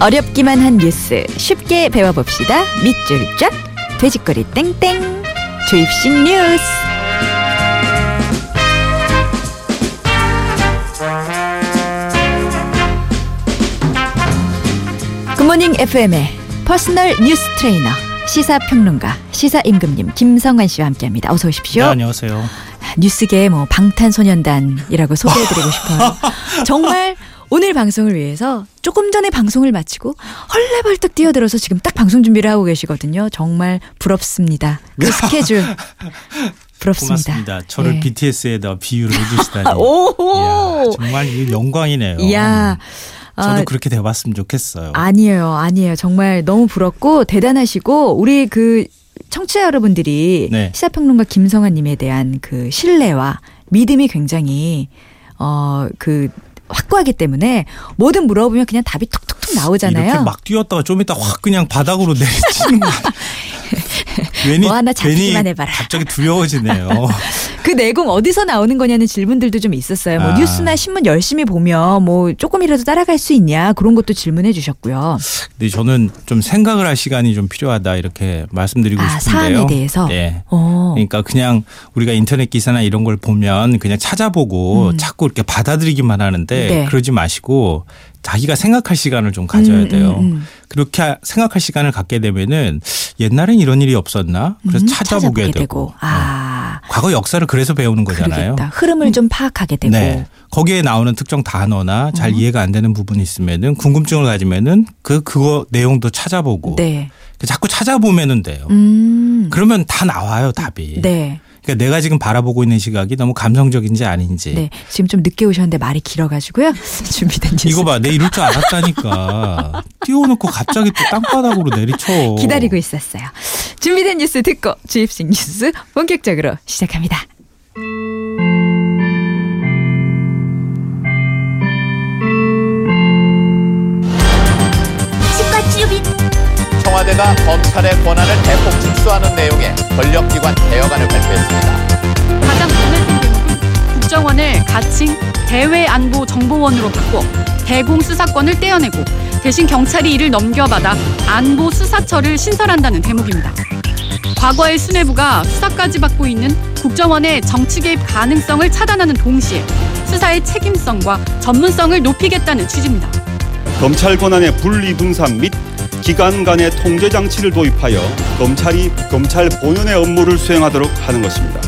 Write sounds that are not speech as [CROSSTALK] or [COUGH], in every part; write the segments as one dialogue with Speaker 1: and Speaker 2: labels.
Speaker 1: 어렵기만 한 뉴스 쉽게 배워봅시다. 밑줄 쫙 돼지꼬리 땡땡 주입식 뉴스 굿모닝 FM의 퍼스널 뉴스 트레이너 시사평론가 시사임금님 김성환 씨와 함께합니다. 어서 오십시오.
Speaker 2: 네, 안녕하세요.
Speaker 1: 뉴스계 뭐 방탄소년단이라고 소개해드리고 싶어요. [LAUGHS] 정말 오늘 방송을 위해서 조금 전에 방송을 마치고 헐레벌떡 뛰어들어서 지금 딱 방송 준비를 하고 계시거든요. 정말 부럽습니다. 그 [LAUGHS] 스케줄 부럽습니다.
Speaker 2: 고맙습니다. 저를
Speaker 1: 예.
Speaker 2: BTS에다 비유를 해주시다니. [LAUGHS]
Speaker 1: 오,
Speaker 2: 이야, 정말 영광이네요.
Speaker 1: 이야.
Speaker 2: 저도
Speaker 1: 아,
Speaker 2: 그렇게 되어봤으면 좋겠어요.
Speaker 1: 아니에요, 아니에요. 정말 너무 부럽고 대단하시고 우리 그 청취자 여러분들이
Speaker 2: 네.
Speaker 1: 시사평론가 김성환님에 대한 그 신뢰와 믿음이 굉장히 어그 확고하기 때문에 뭐든 물어보면 그냥 답이 톡톡톡 나오잖아요.
Speaker 2: 이렇게 막 뛰었다가 좀 이따 확 그냥 바닥으로 내리치는 거. [LAUGHS] [LAUGHS] 괜히
Speaker 1: 뭐 하나 잡히기만
Speaker 2: 괜히
Speaker 1: 해봐라.
Speaker 2: 갑자기 두려워지네요. [LAUGHS]
Speaker 1: 그 내공 어디서 나오는 거냐는 질문들도 좀 있었어요. 뭐
Speaker 2: 아.
Speaker 1: 뉴스나 신문 열심히 보면 뭐 조금이라도 따라갈 수 있냐 그런 것도 질문해 주셨고요.
Speaker 2: 근데 저는 좀 생각을 할 시간이 좀 필요하다 이렇게 말씀드리고
Speaker 1: 아
Speaker 2: 싶은데요.
Speaker 1: 사안에 대해서.
Speaker 2: 네.
Speaker 1: 어.
Speaker 2: 그러니까 그냥 우리가 인터넷 기사나 이런 걸 보면 그냥 찾아보고
Speaker 1: 음.
Speaker 2: 자꾸 이렇게 받아들이기만 하는데
Speaker 1: 네.
Speaker 2: 그러지 마시고 자기가 생각할 시간을 좀 가져야
Speaker 1: 음,
Speaker 2: 돼요.
Speaker 1: 음, 음.
Speaker 2: 그렇게 하- 생각할 시간을 갖게 되면은 옛날엔 이런 일이 없었나? 그래서
Speaker 1: 음,
Speaker 2: 찾아보게 되고. 어.
Speaker 1: 아.
Speaker 2: 과거 역사를 그래서 배우는 거잖아요.
Speaker 1: 그러겠다. 흐름을 좀 파악하게 되고.
Speaker 2: 네. 거기에 나오는 특정 단어나 잘
Speaker 1: 어.
Speaker 2: 이해가 안 되는 부분이 있으면은 궁금증을 가지면은 그 그거 내용도 찾아보고
Speaker 1: 네.
Speaker 2: 자꾸 찾아보면은 돼요.
Speaker 1: 음.
Speaker 2: 그러면 다 나와요 답이.
Speaker 1: 네.
Speaker 2: 그러니까 내가 지금 바라보고 있는 시각이 너무 감성적인지 아닌지.
Speaker 1: 네. 지금 좀 늦게 오셨는데 말이 길어가지고요. [LAUGHS] 준비된 뉴스.
Speaker 2: 이거 봐, 내 이럴 줄 알았다니까. 띄워놓고 갑자기 또 땅바닥으로 내리쳐.
Speaker 1: 기다리고 있었어요. 준비된 뉴스 듣고 주입식 뉴스 본격적으로 시작합니다.
Speaker 3: 청와대가 검찰의 권한을 대폭 축소하는 내용의 권력기관 개혁안을 발표했습니다.
Speaker 4: 가장 눈에 띈 대목은 국정원을 가칭 대외안보정보원으로 바꿔 대공수사권을 떼어내고 대신 경찰이 이를 넘겨받아 안보수사처를 신설한다는 대목입니다. 과거의 수뇌부가 수사까지 받고 있는 국정원의 정치 개입 가능성을 차단하는 동시에 수사의 책임성과 전문성을 높이겠다는 취지입니다.
Speaker 5: 검찰 권한의 분리 분산 및 기관 간의 통제 장치를 도입하여 검찰이 검찰 본연의 업무를 수행하도록 하는 것입니다.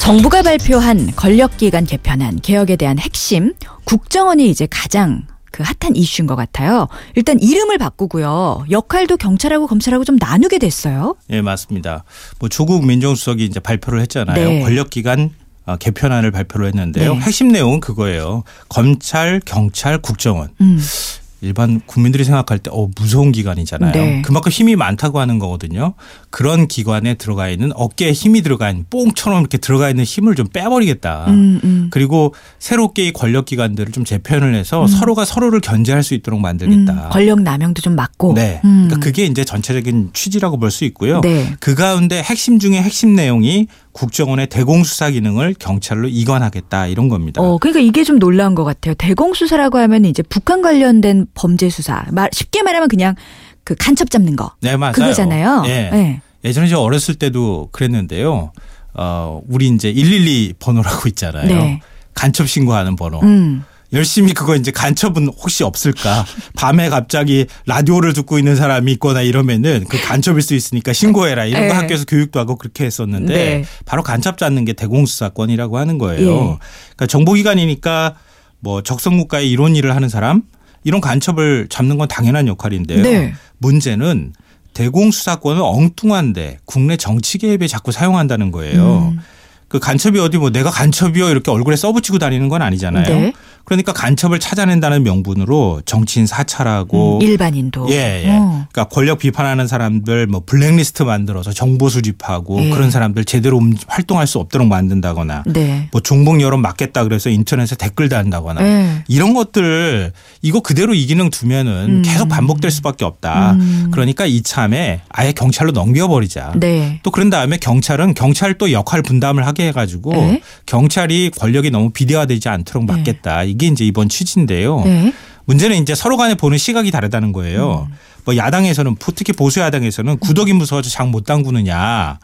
Speaker 1: 정부가 발표한 권력기관 개편안 개혁에 대한 핵심 국정원이 이제 가장 그 핫한 이슈인 것 같아요. 일단 이름을 바꾸고요. 역할도 경찰하고 검찰하고 좀 나누게 됐어요.
Speaker 2: 예, 맞습니다. 뭐 조국 민정수석이 이제 발표를 했잖아요.
Speaker 1: 네.
Speaker 2: 권력기관 어, 개편안을 발표를 했는데요.
Speaker 1: 네.
Speaker 2: 핵심 내용은 그거예요. 검찰, 경찰, 국정원.
Speaker 1: 음.
Speaker 2: 일반 국민들이 생각할 때 어, 무서운 기관이잖아요.
Speaker 1: 네.
Speaker 2: 그만큼 힘이 많다고 하는 거거든요. 그런 기관에 들어가 있는 어깨에 힘이 들어가 있는 뽕처럼 이렇게 들어가 있는 힘을 좀 빼버리겠다.
Speaker 1: 음, 음.
Speaker 2: 그리고 새롭게 이 권력 기관들을 좀 재편을 해서 서로가 서로를 견제할 수 있도록 만들겠다.
Speaker 1: 음, 권력 남용도 좀 막고.
Speaker 2: 네.
Speaker 1: 음.
Speaker 2: 그러니까 그게 이제 전체적인 취지라고 볼 수 있고요.
Speaker 1: 네.
Speaker 2: 그 가운데 핵심 중에 핵심 내용이 국정원의 대공수사 기능을 경찰로 이관하겠다 이런 겁니다.
Speaker 1: 어, 그러니까 이게 좀 놀라운 것 같아요. 대공수사라고 하면 이제 북한 관련된 범죄 수사. 말, 쉽게 말하면 그냥 그 간첩 잡는 거.
Speaker 2: 네, 맞아요.
Speaker 1: 그거잖아요.
Speaker 2: 예.
Speaker 1: 네.
Speaker 2: 예전에 저 어렸을 때도 그랬는데요. 어, 우리 이제 112 번호라고 있잖아요.
Speaker 1: 네.
Speaker 2: 간첩 신고하는 번호.
Speaker 1: 음.
Speaker 2: 열심히 그거 이제 간첩은 혹시 없을까? 밤에 갑자기 라디오를 듣고 있는 사람이 있거나 이러면은 그 간첩일 수 있으니까 신고해라. 이런 거
Speaker 1: 네.
Speaker 2: 학교에서 교육도 하고 그렇게 했었는데
Speaker 1: 네.
Speaker 2: 바로 간첩 잡는 게 대공수사권이라고 하는 거예요.
Speaker 1: 예.
Speaker 2: 그러니까 정보기관이니까 뭐 적성국가에 이런 일을 하는 사람 이런 간첩을 잡는 건 당연한 역할인데요.
Speaker 1: 네.
Speaker 2: 문제는 대공수사권은 엉뚱한데 국내 정치 개입에 자꾸 사용한다는 거예요.
Speaker 1: 음.
Speaker 2: 그 간첩이 어디 뭐 내가 간첩이요 이렇게 얼굴에 써붙이고 다니는 건 아니잖아요.
Speaker 1: 네.
Speaker 2: 그러니까 간첩을 찾아낸다는 명분으로 정치인 사찰하고
Speaker 1: 음, 일반인도.
Speaker 2: 예, 예.
Speaker 1: 어.
Speaker 2: 그러니까 권력 비판하는 사람들 뭐 블랙리스트 만들어서 정보 수집하고
Speaker 1: 예.
Speaker 2: 그런 사람들 제대로 움- 활동할 수 없도록 만든다거나
Speaker 1: 네.
Speaker 2: 뭐 중복 여론 막겠다 그래서 인터넷에 댓글 달다거나
Speaker 1: 네.
Speaker 2: 이런 것들 이거 그대로 이 기능 두면은
Speaker 1: 음.
Speaker 2: 계속 반복될 수밖에 없다.
Speaker 1: 음.
Speaker 2: 그러니까 이참에 아예 경찰로 넘겨버리자.
Speaker 1: 네.
Speaker 2: 또 그런 다음에 경찰은 경찰 또 역할 분담을 하게 해가지고
Speaker 1: 네.
Speaker 2: 경찰이 권력이 너무 비대화되지 않도록
Speaker 1: 네.
Speaker 2: 막겠다. 이게 이제 이번 취지인데요.
Speaker 1: 네.
Speaker 2: 문제는 이제 서로 간에 보는 시각이 다르다는 거예요.
Speaker 1: 음.
Speaker 2: 뭐 야당에서는 특히 보수 야당에서는 구덕이 무서워서 장 못 담그느냐.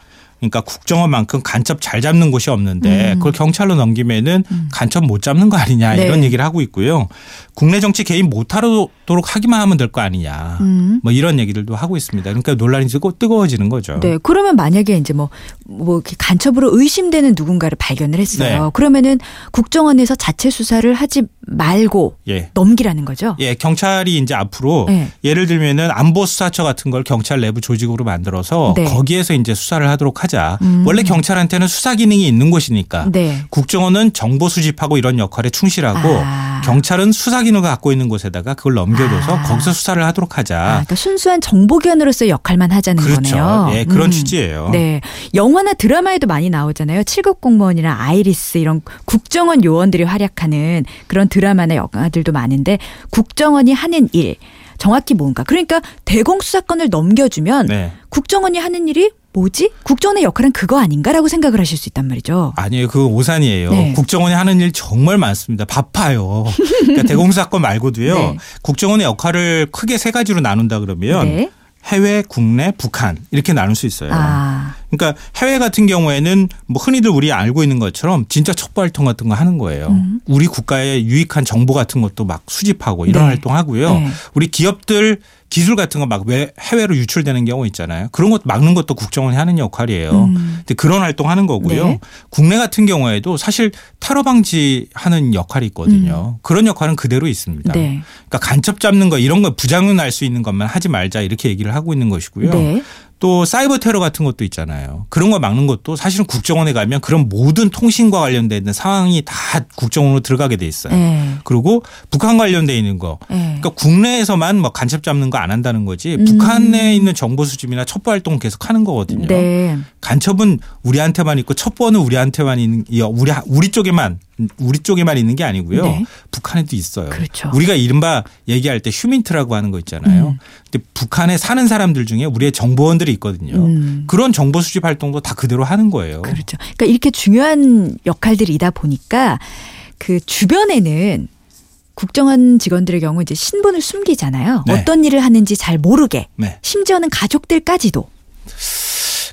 Speaker 2: 그러니까 국정원만큼 간첩 잘 잡는 곳이 없는데
Speaker 1: 음.
Speaker 2: 그걸 경찰로 넘기면은 간첩 못 잡는 거 아니냐
Speaker 1: 네.
Speaker 2: 이런 얘기를 하고 있고요. 국내 정치 개입 못하도록 하기만 하면 될 거 아니냐.
Speaker 1: 음.
Speaker 2: 뭐 이런 얘기들도 하고 있습니다. 그러니까 논란이 뜨거- 뜨거워지는 거죠.
Speaker 1: 네. 그러면 만약에 이제 뭐, 뭐, 이렇게 간첩으로 의심되는 누군가를 발견을 했어요.
Speaker 2: 네.
Speaker 1: 그러면은 국정원에서 자체 수사를 하지 말고
Speaker 2: 예.
Speaker 1: 넘기라는 거죠.
Speaker 2: 예, 경찰이 이제 앞으로
Speaker 1: 네.
Speaker 2: 예를 들면은 안보 수사처 같은 걸 경찰 내부 조직으로 만들어서
Speaker 1: 네.
Speaker 2: 거기에서 이제 수사를 하도록 하자.
Speaker 1: 음.
Speaker 2: 원래 경찰한테는 수사 기능이 있는 곳이니까
Speaker 1: 네.
Speaker 2: 국정원은 정보 수집하고 이런 역할에 충실하고
Speaker 1: 아.
Speaker 2: 경찰은 수사 기능을 갖고 있는 곳에다가 그걸 넘겨둬서
Speaker 1: 아.
Speaker 2: 거기서 수사를 하도록 하자.
Speaker 1: 아, 그러니까 순수한 정보기관으로서의 역할만 하자는
Speaker 2: 그렇죠.
Speaker 1: 거네요.
Speaker 2: 예, 그런
Speaker 1: 음.
Speaker 2: 취지예요.
Speaker 1: 네. 영화나 드라마에도 많이 나오잖아요. 7급 공무원이나 아이리스 이런 국정원 요원들이 활약하는 그런 드라마나 영화들도 많은데 국정원이 하는 일 정확히 뭔가 그러니까 대공 수사권을 넘겨주면
Speaker 2: 네.
Speaker 1: 국정원이 하는 일이 뭐지? 국정원의 역할은 그거 아닌가라고 생각을 하실 수 있단 말이죠.
Speaker 2: 아니에요. 그거 오산이에요.
Speaker 1: 네.
Speaker 2: 국정원이 하는 일 정말 많습니다. 바빠요. 그러니까 [LAUGHS] 대공사건 말고도요.
Speaker 1: 네.
Speaker 2: 국정원의 역할을 크게 세 가지로 나눈다 그러면
Speaker 1: 네.
Speaker 2: 해외, 국내, 북한 이렇게 나눌 수 있어요.
Speaker 1: 아,
Speaker 2: 그러니까 해외 같은 경우에는 뭐 흔히들 우리 알고 있는 것처럼 진짜 첩보 활동 같은 거 하는 거예요.
Speaker 1: 음.
Speaker 2: 우리 국가에 유익한 정보 같은 것도 막 수집하고 이런
Speaker 1: 네.
Speaker 2: 활동하고요.
Speaker 1: 네.
Speaker 2: 우리 기업들 기술 같은 거막왜 해외로 유출되는 경우 있잖아요. 그런 것 막는 것도 국정원이 하는 역할이에요.
Speaker 1: 음.
Speaker 2: 근데 그런 활동 하는 거고요.
Speaker 1: 네.
Speaker 2: 국내 같은 경우에도 사실 테러 방지하는 역할이 있거든요. 그런 역할은 그대로 있습니다.
Speaker 1: 음. 네.
Speaker 2: 그러니까 간첩 잡는 거 이런 거 부작용 날 수 있는 것만 하지 말자 이렇게 얘기를 하고 있는 것이고요.
Speaker 1: 네.
Speaker 2: 또 사이버 테러 같은 것도 있잖아요. 그런 거 막는 것도 사실은 국정원에 가면 그런 모든 통신과 관련된 상황이 다 국정원으로 들어가게 돼 있어요.
Speaker 1: 네.
Speaker 2: 그리고 북한 관련돼 있는 거.
Speaker 1: 네.
Speaker 2: 그러니까 국내에서만 뭐 간첩 잡는 거 안 한다는 거지.
Speaker 1: 음.
Speaker 2: 북한에 있는 정보 수집이나 첩보 활동 계속 하는 거거든요.
Speaker 1: 네.
Speaker 2: 간첩은 우리한테만 있고 첩보는 우리한테만 있는 이 우리 우리 쪽에만 우리 쪽에만 있는 게 아니고요.
Speaker 1: 네.
Speaker 2: 북한에도 있어요.
Speaker 1: 그렇죠.
Speaker 2: 우리가 이른바 얘기할 때 휴민트라고 하는 거 있잖아요.
Speaker 1: 음.
Speaker 2: 근데 북한에 사는 사람들 중에 우리의 정보원들이 있거든요.
Speaker 1: 음.
Speaker 2: 그런 정보 수집 활동도 다 그대로 하는 거예요.
Speaker 1: 그렇죠. 그러니까 이렇게 중요한 역할들이다 보니까 그 주변에는 국정원 직원들의 경우 이제 신분을 숨기잖아요.
Speaker 2: 네.
Speaker 1: 어떤 일을 하는지 잘 모르게.
Speaker 2: 네.
Speaker 1: 심지어는 가족들까지도.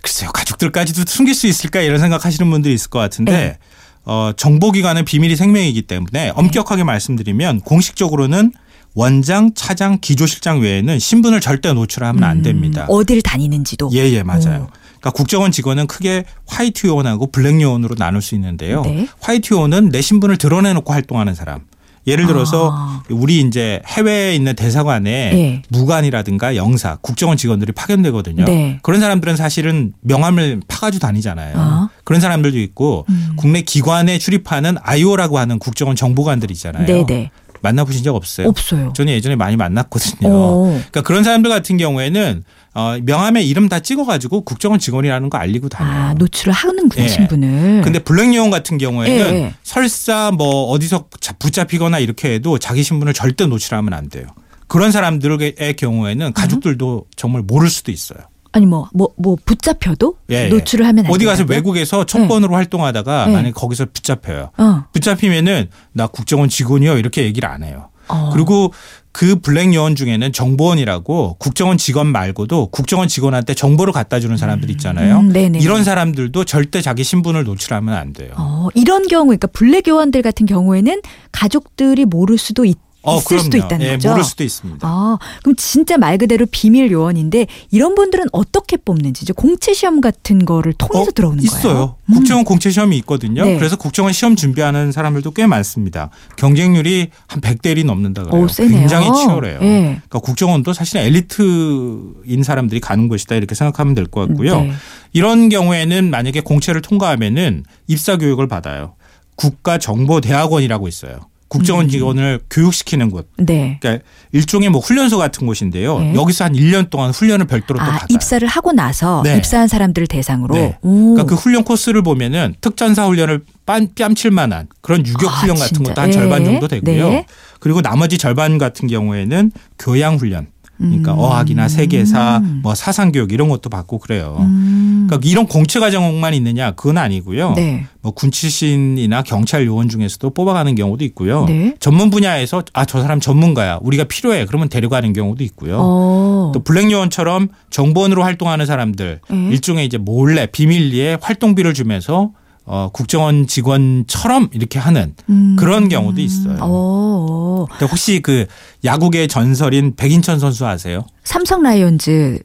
Speaker 2: 글쎄요. 가족들까지도 숨길 수 있을까 이런 생각하시는 분들이 있을 것 같은데
Speaker 1: 네.
Speaker 2: 어, 정보기관은 비밀이 생명이기 때문에 엄격하게 말씀드리면 공식적으로는 원장, 차장, 기조실장 외에는 신분을 절대 노출하면 안 됩니다.
Speaker 1: 음, 어디를 다니는지도.
Speaker 2: 예, 예, 맞아요.
Speaker 1: 오.
Speaker 2: 그러니까 국정원 직원은 크게 화이트 요원하고 블랙 요원으로 나눌 수 있는데요.
Speaker 1: 네.
Speaker 2: 화이트 요원은 내 신분을 드러내놓고 활동하는 사람. 예를 들어서
Speaker 1: 아.
Speaker 2: 우리 이제 해외에 있는 대사관에
Speaker 1: 네.
Speaker 2: 무관이라든가 영사, 국정원 직원들이 파견되거든요.
Speaker 1: 네.
Speaker 2: 그런 사람들은 사실은 명함을 파가지고 다니잖아요.
Speaker 1: 아.
Speaker 2: 그런 사람들도 있고
Speaker 1: 음.
Speaker 2: 국내 기관에 출입하는 IO라고 하는 국정원 정보관들 있잖아요.
Speaker 1: 네네.
Speaker 2: 만나보신 적 없어요?
Speaker 1: 없어요.
Speaker 2: 저는 예전에 많이 만났거든요.
Speaker 1: 오.
Speaker 2: 그러니까 그런 사람들 같은 경우에는 어, 명함에 이름 다 찍어가지고 국정원 직원이라는 거 알리고 다녀요.
Speaker 1: 아, 노출을 하는군요,
Speaker 2: 예.
Speaker 1: 신분을.
Speaker 2: 근데 블랙 요원 같은 경우에는
Speaker 1: 예, 예.
Speaker 2: 설사 뭐 어디서 자- 붙잡히거나 이렇게 해도 자기 신분을 절대 노출하면 안 돼요. 그런 사람들의 경우에는 가족들도 정말 모를 수도 있어요.
Speaker 1: 아니 뭐뭐 뭐 붙잡혀도
Speaker 2: 예, 예.
Speaker 1: 노출을 하면 안
Speaker 2: 어디 가서
Speaker 1: 된다고요?
Speaker 2: 외국에서 첩번으로 활동하다가
Speaker 1: 네.
Speaker 2: 만약에 거기서 붙잡혀요.
Speaker 1: 어.
Speaker 2: 붙잡히면은 나 국정원 직원이요 이렇게 얘기를 안 해요.
Speaker 1: 어.
Speaker 2: 그리고 그 블랙 요원 중에는 정보원이라고 국정원 직원 말고도 국정원 직원한테 정보를 갖다 주는 사람들 있잖아요.
Speaker 1: 음.
Speaker 2: 이런 사람들도 절대 자기 신분을 노출하면 안 돼요.
Speaker 1: 어, 이런 경우 그러니까 블랙 요원들 같은 경우에는 가족들이 모를 수도 있,
Speaker 2: 어,
Speaker 1: 있을 수도
Speaker 2: 그럼요.
Speaker 1: 있다는
Speaker 2: 예,
Speaker 1: 거죠.
Speaker 2: 모를 수도 있습니다.
Speaker 1: 아, 그럼 진짜 말 그대로 비밀 요원인데 이런 분들은 어떻게 뽑는지 이제 공채 시험 같은 거를 통해서
Speaker 2: 어,
Speaker 1: 들어오는 거예요.
Speaker 2: 있어요.
Speaker 1: 음.
Speaker 2: 국정원 공채 시험이 있거든요.
Speaker 1: 네.
Speaker 2: 그래서 국정원 시험 준비하는 사람들도 꽤 많습니다. 경쟁률이 한 100대 1이 넘는다 그래요.
Speaker 1: 오.
Speaker 2: 굉장히 치열해요.
Speaker 1: 예.
Speaker 2: 그러니까 국정원도 사실 엘리트인 사람들이 가는 곳이다 이렇게 생각하면 될 것 같고요.
Speaker 1: 네.
Speaker 2: 이런 경우에는 만약에 공채를 통과하면은 입사 교육을 받아요. 국가정보대학원이라고 있어요. 국정원
Speaker 1: 음.
Speaker 2: 직원을 교육시키는 곳.
Speaker 1: 네.
Speaker 2: 그러니까 일종의 뭐 훈련소 같은 곳인데요.
Speaker 1: 네.
Speaker 2: 여기서 한 1년 동안 훈련을 별도로 또
Speaker 1: 아,
Speaker 2: 받아요.
Speaker 1: 입사를 하고 나서
Speaker 2: 네.
Speaker 1: 입사한 사람들을 대상으로.
Speaker 2: 네.
Speaker 1: 오.
Speaker 2: 그러니까 그 훈련 코스를 보면은 특전사 훈련을 빤, 뺨칠 만한 그런 유격
Speaker 1: 아,
Speaker 2: 훈련 같은
Speaker 1: 진짜.
Speaker 2: 것도 한
Speaker 1: 네.
Speaker 2: 절반 정도 되고요.
Speaker 1: 네.
Speaker 2: 그리고 나머지 절반 같은 경우에는 교양 훈련. 그러니까
Speaker 1: 음.
Speaker 2: 어학이나 세계사, 뭐 사상 교육 이런 것도 받고 그래요.
Speaker 1: 음.
Speaker 2: 그러니까 이런 공채 과정만 있느냐 그건 아니고요.
Speaker 1: 네.
Speaker 2: 뭐군 출신이나 경찰 요원 중에서도 뽑아가는 경우도 있고요.
Speaker 1: 네.
Speaker 2: 전문 분야에서 아 저 사람 전문가야 우리가 필요해 그러면 데려가는 경우도 있고요.
Speaker 1: 어.
Speaker 2: 또 블랙 요원처럼 정보원으로 활동하는 사람들
Speaker 1: 네.
Speaker 2: 일종의 이제 몰래 비밀리에 활동비를 주면서 어, 국정원 직원처럼 이렇게 하는
Speaker 1: 음.
Speaker 2: 그런 경우도 있어요.
Speaker 1: 어.
Speaker 2: 근데 혹시 그 야구계 전설인 백인천 선수 아세요?
Speaker 1: 삼성 라이온즈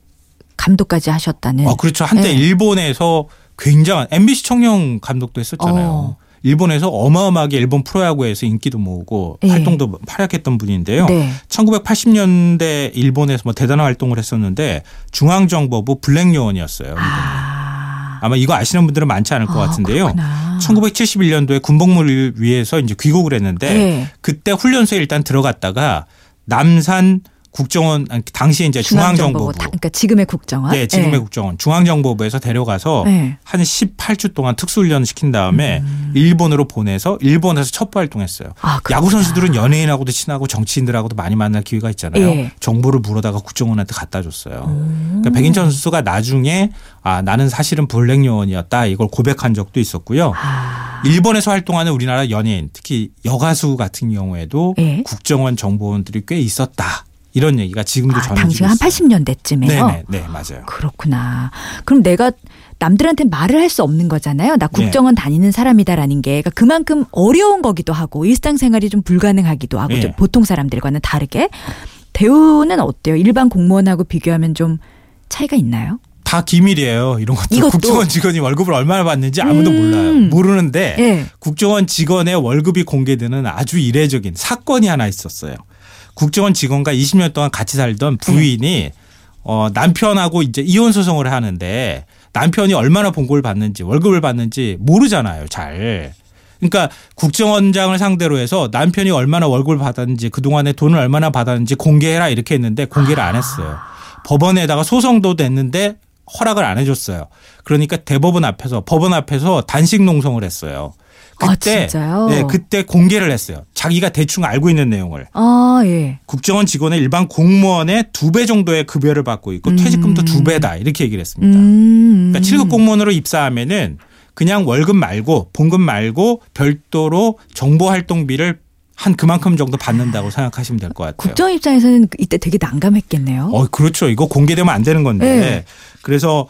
Speaker 1: 감독까지 하셨다는.
Speaker 2: 어, 그렇죠. 한때
Speaker 1: 네.
Speaker 2: 일본에서 굉장한 MBC 청룡 감독도 했었잖아요.
Speaker 1: 어.
Speaker 2: 일본에서 어마어마하게 일본 프로야구에서 인기도 모으고
Speaker 1: 예.
Speaker 2: 활동도 활약했던 분인데요.
Speaker 1: 네.
Speaker 2: 1980년대 일본에서 뭐 대단한 활동을 했었는데 중앙정보부 블랙 요원이었어요.
Speaker 1: 아.
Speaker 2: 아마 이거 아시는 분들은 많지 않을 것
Speaker 1: 아,
Speaker 2: 같은데요.
Speaker 1: 그렇구나.
Speaker 2: 1971년도에 군복무를 위해서 이제 귀국을 했는데
Speaker 1: 네.
Speaker 2: 그때 훈련소에 일단 들어갔다가 남산 국정원 당시에 이제 중앙정보부
Speaker 1: 다- 그러니까 지금의 국정원.
Speaker 2: 네, 지금의
Speaker 1: 네.
Speaker 2: 국정원 중앙정보부에서 데려가서
Speaker 1: 네.
Speaker 2: 한 18주 동안 특수훈련을 시킨 다음에
Speaker 1: 음.
Speaker 2: 일본으로 보내서 일본에서 첩보 활동했어요.
Speaker 1: 아.
Speaker 2: 야구 선수들은 연예인하고도 친하고 정치인들하고도 많이 만날 기회가 있잖아요.
Speaker 1: 예.
Speaker 2: 정보를 물어다가 국정원한테 갖다 줬어요. 그러니까 백인천 선수가 나중에 아 나는 사실은 블랙 요원이었다 이걸 고백한 적도 있었고요.
Speaker 1: 아.
Speaker 2: 일본에서 활동하는 우리나라 연예인 특히 여가수 같은 경우에도
Speaker 1: 예.
Speaker 2: 국정원 정보원들이 꽤 있었다 이런 얘기가 지금도
Speaker 1: 아,
Speaker 2: 전해지고
Speaker 1: 당시가 한
Speaker 2: 있어요.
Speaker 1: 80년대쯤에요.
Speaker 2: 네네 네 맞아요.
Speaker 1: 그렇구나. 그럼 내가 남들한테 말을 할 수 없는 거잖아요. 나
Speaker 2: 네.
Speaker 1: 국정원 다니는 사람이다라는 게 그러니까 그만큼 어려운 거기도 하고 일상생활이 좀 불가능하기도 하고
Speaker 2: 네.
Speaker 1: 좀 보통 사람들과는 다르게 대우는 어때요? 일반 공무원하고 비교하면 좀 차이가 있나요?
Speaker 2: 다 기밀이에요. 이런 것도
Speaker 1: 이것도?
Speaker 2: 국정원 직원이 월급을 얼마나 받는지 아무도
Speaker 1: 음.
Speaker 2: 몰라요. 모르는데
Speaker 1: 예.
Speaker 2: 국정원 직원의 월급이 공개되는 아주 이례적인 사건이 하나 있었어요. 국정원 직원과 20년 동안 같이 살던 부인이 어, 남편하고 이제 이혼 소송을 하는데 남편이 얼마나 봉고를 받는지 월급을 받는지 모르잖아요. 잘. 그러니까 국정원장을 상대로 해서 남편이 얼마나 월급을 받았는지 그동안에 돈을 얼마나 받았는지 공개해라 이렇게 했는데 공개를 안 했어요. 법원에다가 소송도 냈는데 허락을 안 해줬어요. 그러니까 대법원 앞에서 법원 앞에서 단식 농성을 했어요.
Speaker 1: 아,
Speaker 2: 그때
Speaker 1: 진짜요?
Speaker 2: 네, 그때 공개를 했어요. 자기가 대충 알고 있는 내용을.
Speaker 1: 아, 예.
Speaker 2: 국정원 직원의 일반 공무원의 두 배 정도의 급여를 받고 있고 퇴직금도 두 배다 이렇게 얘기를 했습니다.
Speaker 1: 음.
Speaker 2: 그러니까 7급 공무원으로 입사하면은 그냥 월급 말고 봉급 말고 별도로 정보 활동비를 한 그만큼 정도 받는다고 생각하시면 될 것 같아요.
Speaker 1: 국정 입장에서는 이때 되게 난감했겠네요.
Speaker 2: 어, 그렇죠. 이거 공개되면 안 되는 건데.
Speaker 1: 네.
Speaker 2: 그래서 어,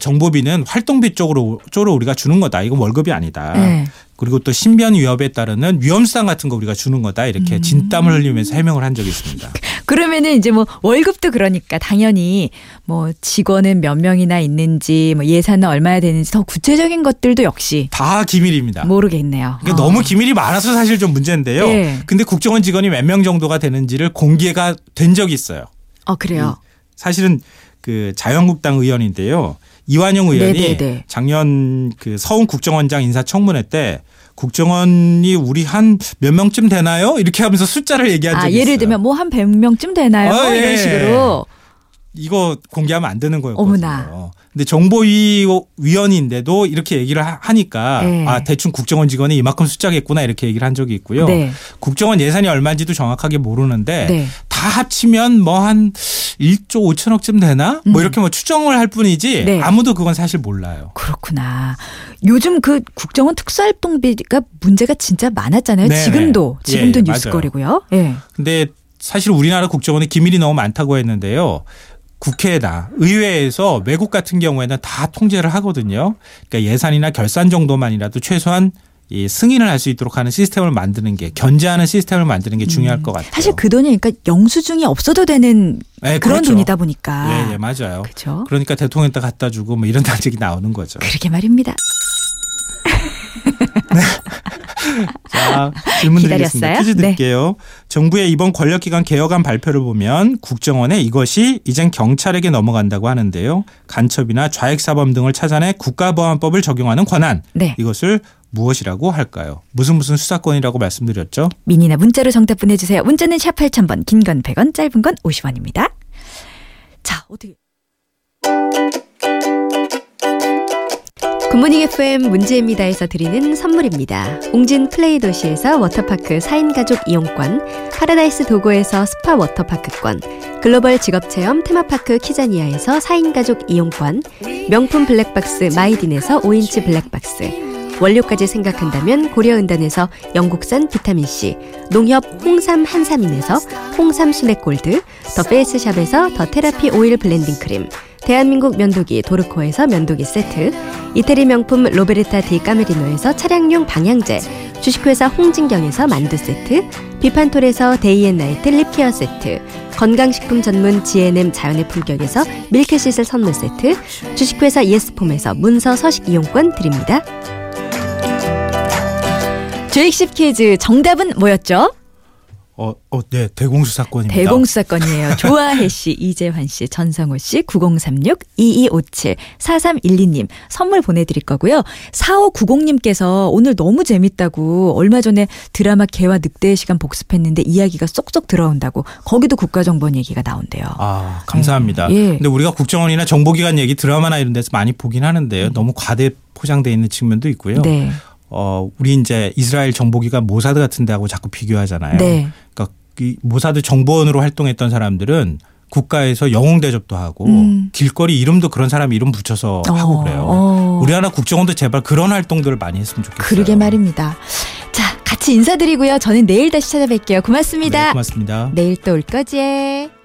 Speaker 2: 정보비는 활동비 쪽으로 쪽으로 우리가 주는 거다. 이건 월급이 아니다.
Speaker 1: 네.
Speaker 2: 그리고 또 신변 위협에 따르는 위험수당 같은 거 우리가 주는 거다.
Speaker 1: 음.
Speaker 2: 이렇게 진땀을 흘리면서 해명을 한 적이 있습니다. [LAUGHS]
Speaker 1: 그러면은 이제 뭐 월급도 그러니까 당연히 뭐 직원은 몇 명이나 있는지 뭐 예산은 얼마나 되는지 더 구체적인 것들도 역시
Speaker 2: 다 기밀입니다.
Speaker 1: 모르겠네요.
Speaker 2: 그러니까
Speaker 1: 어.
Speaker 2: 너무 기밀이 많아서 사실 좀 문제인데요.
Speaker 1: 네.
Speaker 2: 근데 국정원 직원이 몇 명 정도가 되는지를 공개가 된 적이 있어요.
Speaker 1: 어 그래요.
Speaker 2: 사실은 그 자유한국당 의원인데요. 이완용 의원이
Speaker 1: 네네네.
Speaker 2: 작년 그 서훈 국정원장 인사청문회 때 국정원이 우리 한 몇 명쯤 되나요? 이렇게 하면서 숫자를 얘기한
Speaker 1: 아
Speaker 2: 적이
Speaker 1: 예를
Speaker 2: 있어요.
Speaker 1: 들면 뭐 한 100명쯤 되나요?
Speaker 2: 어,
Speaker 1: 뭐 이런
Speaker 2: 예.
Speaker 1: 식으로
Speaker 2: 이거 공개하면 안 되는 거였거든요.
Speaker 1: 어머나.
Speaker 2: 근데 정보위원인데도 이렇게 얘기를 하- 하니까
Speaker 1: 네.
Speaker 2: 아 대충 국정원 직원이 이만큼 숫자겠구나 이렇게 얘기를 한 적이 있고요.
Speaker 1: 네.
Speaker 2: 국정원 예산이 얼마인지도 정확하게 모르는데
Speaker 1: 네.
Speaker 2: 다 합치면 뭐 한 1조 5천억쯤 되나? 뭐 이렇게 뭐 추정을 할 뿐이지
Speaker 1: 음. 네.
Speaker 2: 아무도 그건 사실 몰라요.
Speaker 1: 그렇구나. 요즘 그 국정원 특수활동비가 문제가 진짜 많았잖아요.
Speaker 2: 네네.
Speaker 1: 지금도 지금도
Speaker 2: 예,
Speaker 1: 뉴스거리고요. 예.
Speaker 2: 근데 사실 우리나라 국정원에 기밀이 너무 많다고 했는데요. 국회나 의회에서 외국 같은 경우에는 다 통제를 하거든요. 그러니까 예산이나 결산 정도만이라도 최소한 이 승인을 할 수 있도록 하는 시스템을 만드는 게 견제하는 시스템을 만드는 게 중요할 것 같아요.
Speaker 1: 음. 사실 그 돈이 그러니까 영수증이 없어도 되는
Speaker 2: 네,
Speaker 1: 그런
Speaker 2: 그렇죠.
Speaker 1: 돈이다 보니까.
Speaker 2: 예, 예, 맞아요.
Speaker 1: 그렇죠.
Speaker 2: 그러니까 대통령한테 갖다 주고 뭐 이런 [LAUGHS] 단식이 나오는 거죠.
Speaker 1: 그러게 말입니다. [LAUGHS] [LAUGHS]
Speaker 2: 자, 질문 드리겠습니다.
Speaker 1: 기다렸어요?
Speaker 2: 퀴즈
Speaker 1: 네.
Speaker 2: 드릴게요. 정부의 이번 권력기관 개혁안 발표를 보면 국정원에 이것이 이젠 경찰에게 넘어간다고 하는데요. 간첩이나 좌익사범 등을 찾아내 국가보안법을 적용하는 권한.
Speaker 1: 네.
Speaker 2: 이것을 무엇이라고 할까요? 무슨 무슨 수사권이라고 말씀드렸죠?
Speaker 1: 미니나 문자로 정답 보내주세요. 문자는 샵 8000번, 긴 건 100원, 짧은 건 50원입니다.
Speaker 6: 굿모닝 FM 문제입니다에서 드리는 선물입니다. 웅진 플레이 도시에서 워터파크 4인 가족 이용권, 파라다이스 도고에서 스파 워터파크권, 글로벌 직업체험 테마파크 키자니아에서 4인 가족 이용권, 명품 블랙박스 마이딘에서 5인치 블랙박스, 원료까지 생각한다면 고려은단에서 영국산 비타민C, 농협 홍삼 한삼인에서 홍삼 순액 골드, 더 페이스샵에서 더 테라피 오일 블렌딩 크림, 대한민국 면도기 도르코에서 면도기 세트, 이태리 명품 로베르타 디 까메리노에서 차량용 방향제, 주식회사 홍진경에서 만두 세트, 비판톨에서 데이앤나이트 립케어 세트, 건강식품 전문 GNM 자연의 품격에서 밀크시슬 선물 세트, 주식회사 예스폼에서 문서 서식 이용권 드립니다.
Speaker 1: 조익십 퀴즈 정답은 뭐였죠?
Speaker 2: 어, 어, 네, 대공수사권입니다.
Speaker 1: 대공수사권이에요. [LAUGHS] 조아혜 씨, 이재환 씨, 전성호 씨, 9036, 2257, 4312님 선물 보내드릴 거고요. 4590님께서 오늘 너무 재밌다고 얼마 전에 드라마 개와 늑대의 시간 복습했는데 이야기가 쏙쏙 들어온다고 거기도 국가정보원 얘기가 나온대요.
Speaker 2: 아, 감사합니다.
Speaker 1: 예.
Speaker 2: 근데 우리가 국정원이나 정보기관 얘기 드라마나 이런 데서 많이 보긴 하는데요. 너무 과대 포장돼 있는 측면도 있고요.
Speaker 1: 네.
Speaker 2: 어, 우리 이제 이스라엘 정보기관 모사드 같은 데하고 자꾸 비교하잖아요.
Speaker 1: 네.
Speaker 2: 그러니까 이 모사드 정보원으로 활동했던 사람들은 국가에서 영웅 대접도 하고
Speaker 1: 음.
Speaker 2: 길거리 이름도 그런 사람 이름 붙여서 하고
Speaker 1: 어,
Speaker 2: 그래요.
Speaker 1: 어.
Speaker 2: 우리나라 국정원도 제발 그런 활동들을 많이 했으면 좋겠어요.
Speaker 1: 그러게 말입니다. 자, 같이 인사드리고요. 저는 내일 다시 찾아뵐게요. 고맙습니다.
Speaker 2: 네, 고맙습니다.
Speaker 1: 내일 또 올 거지.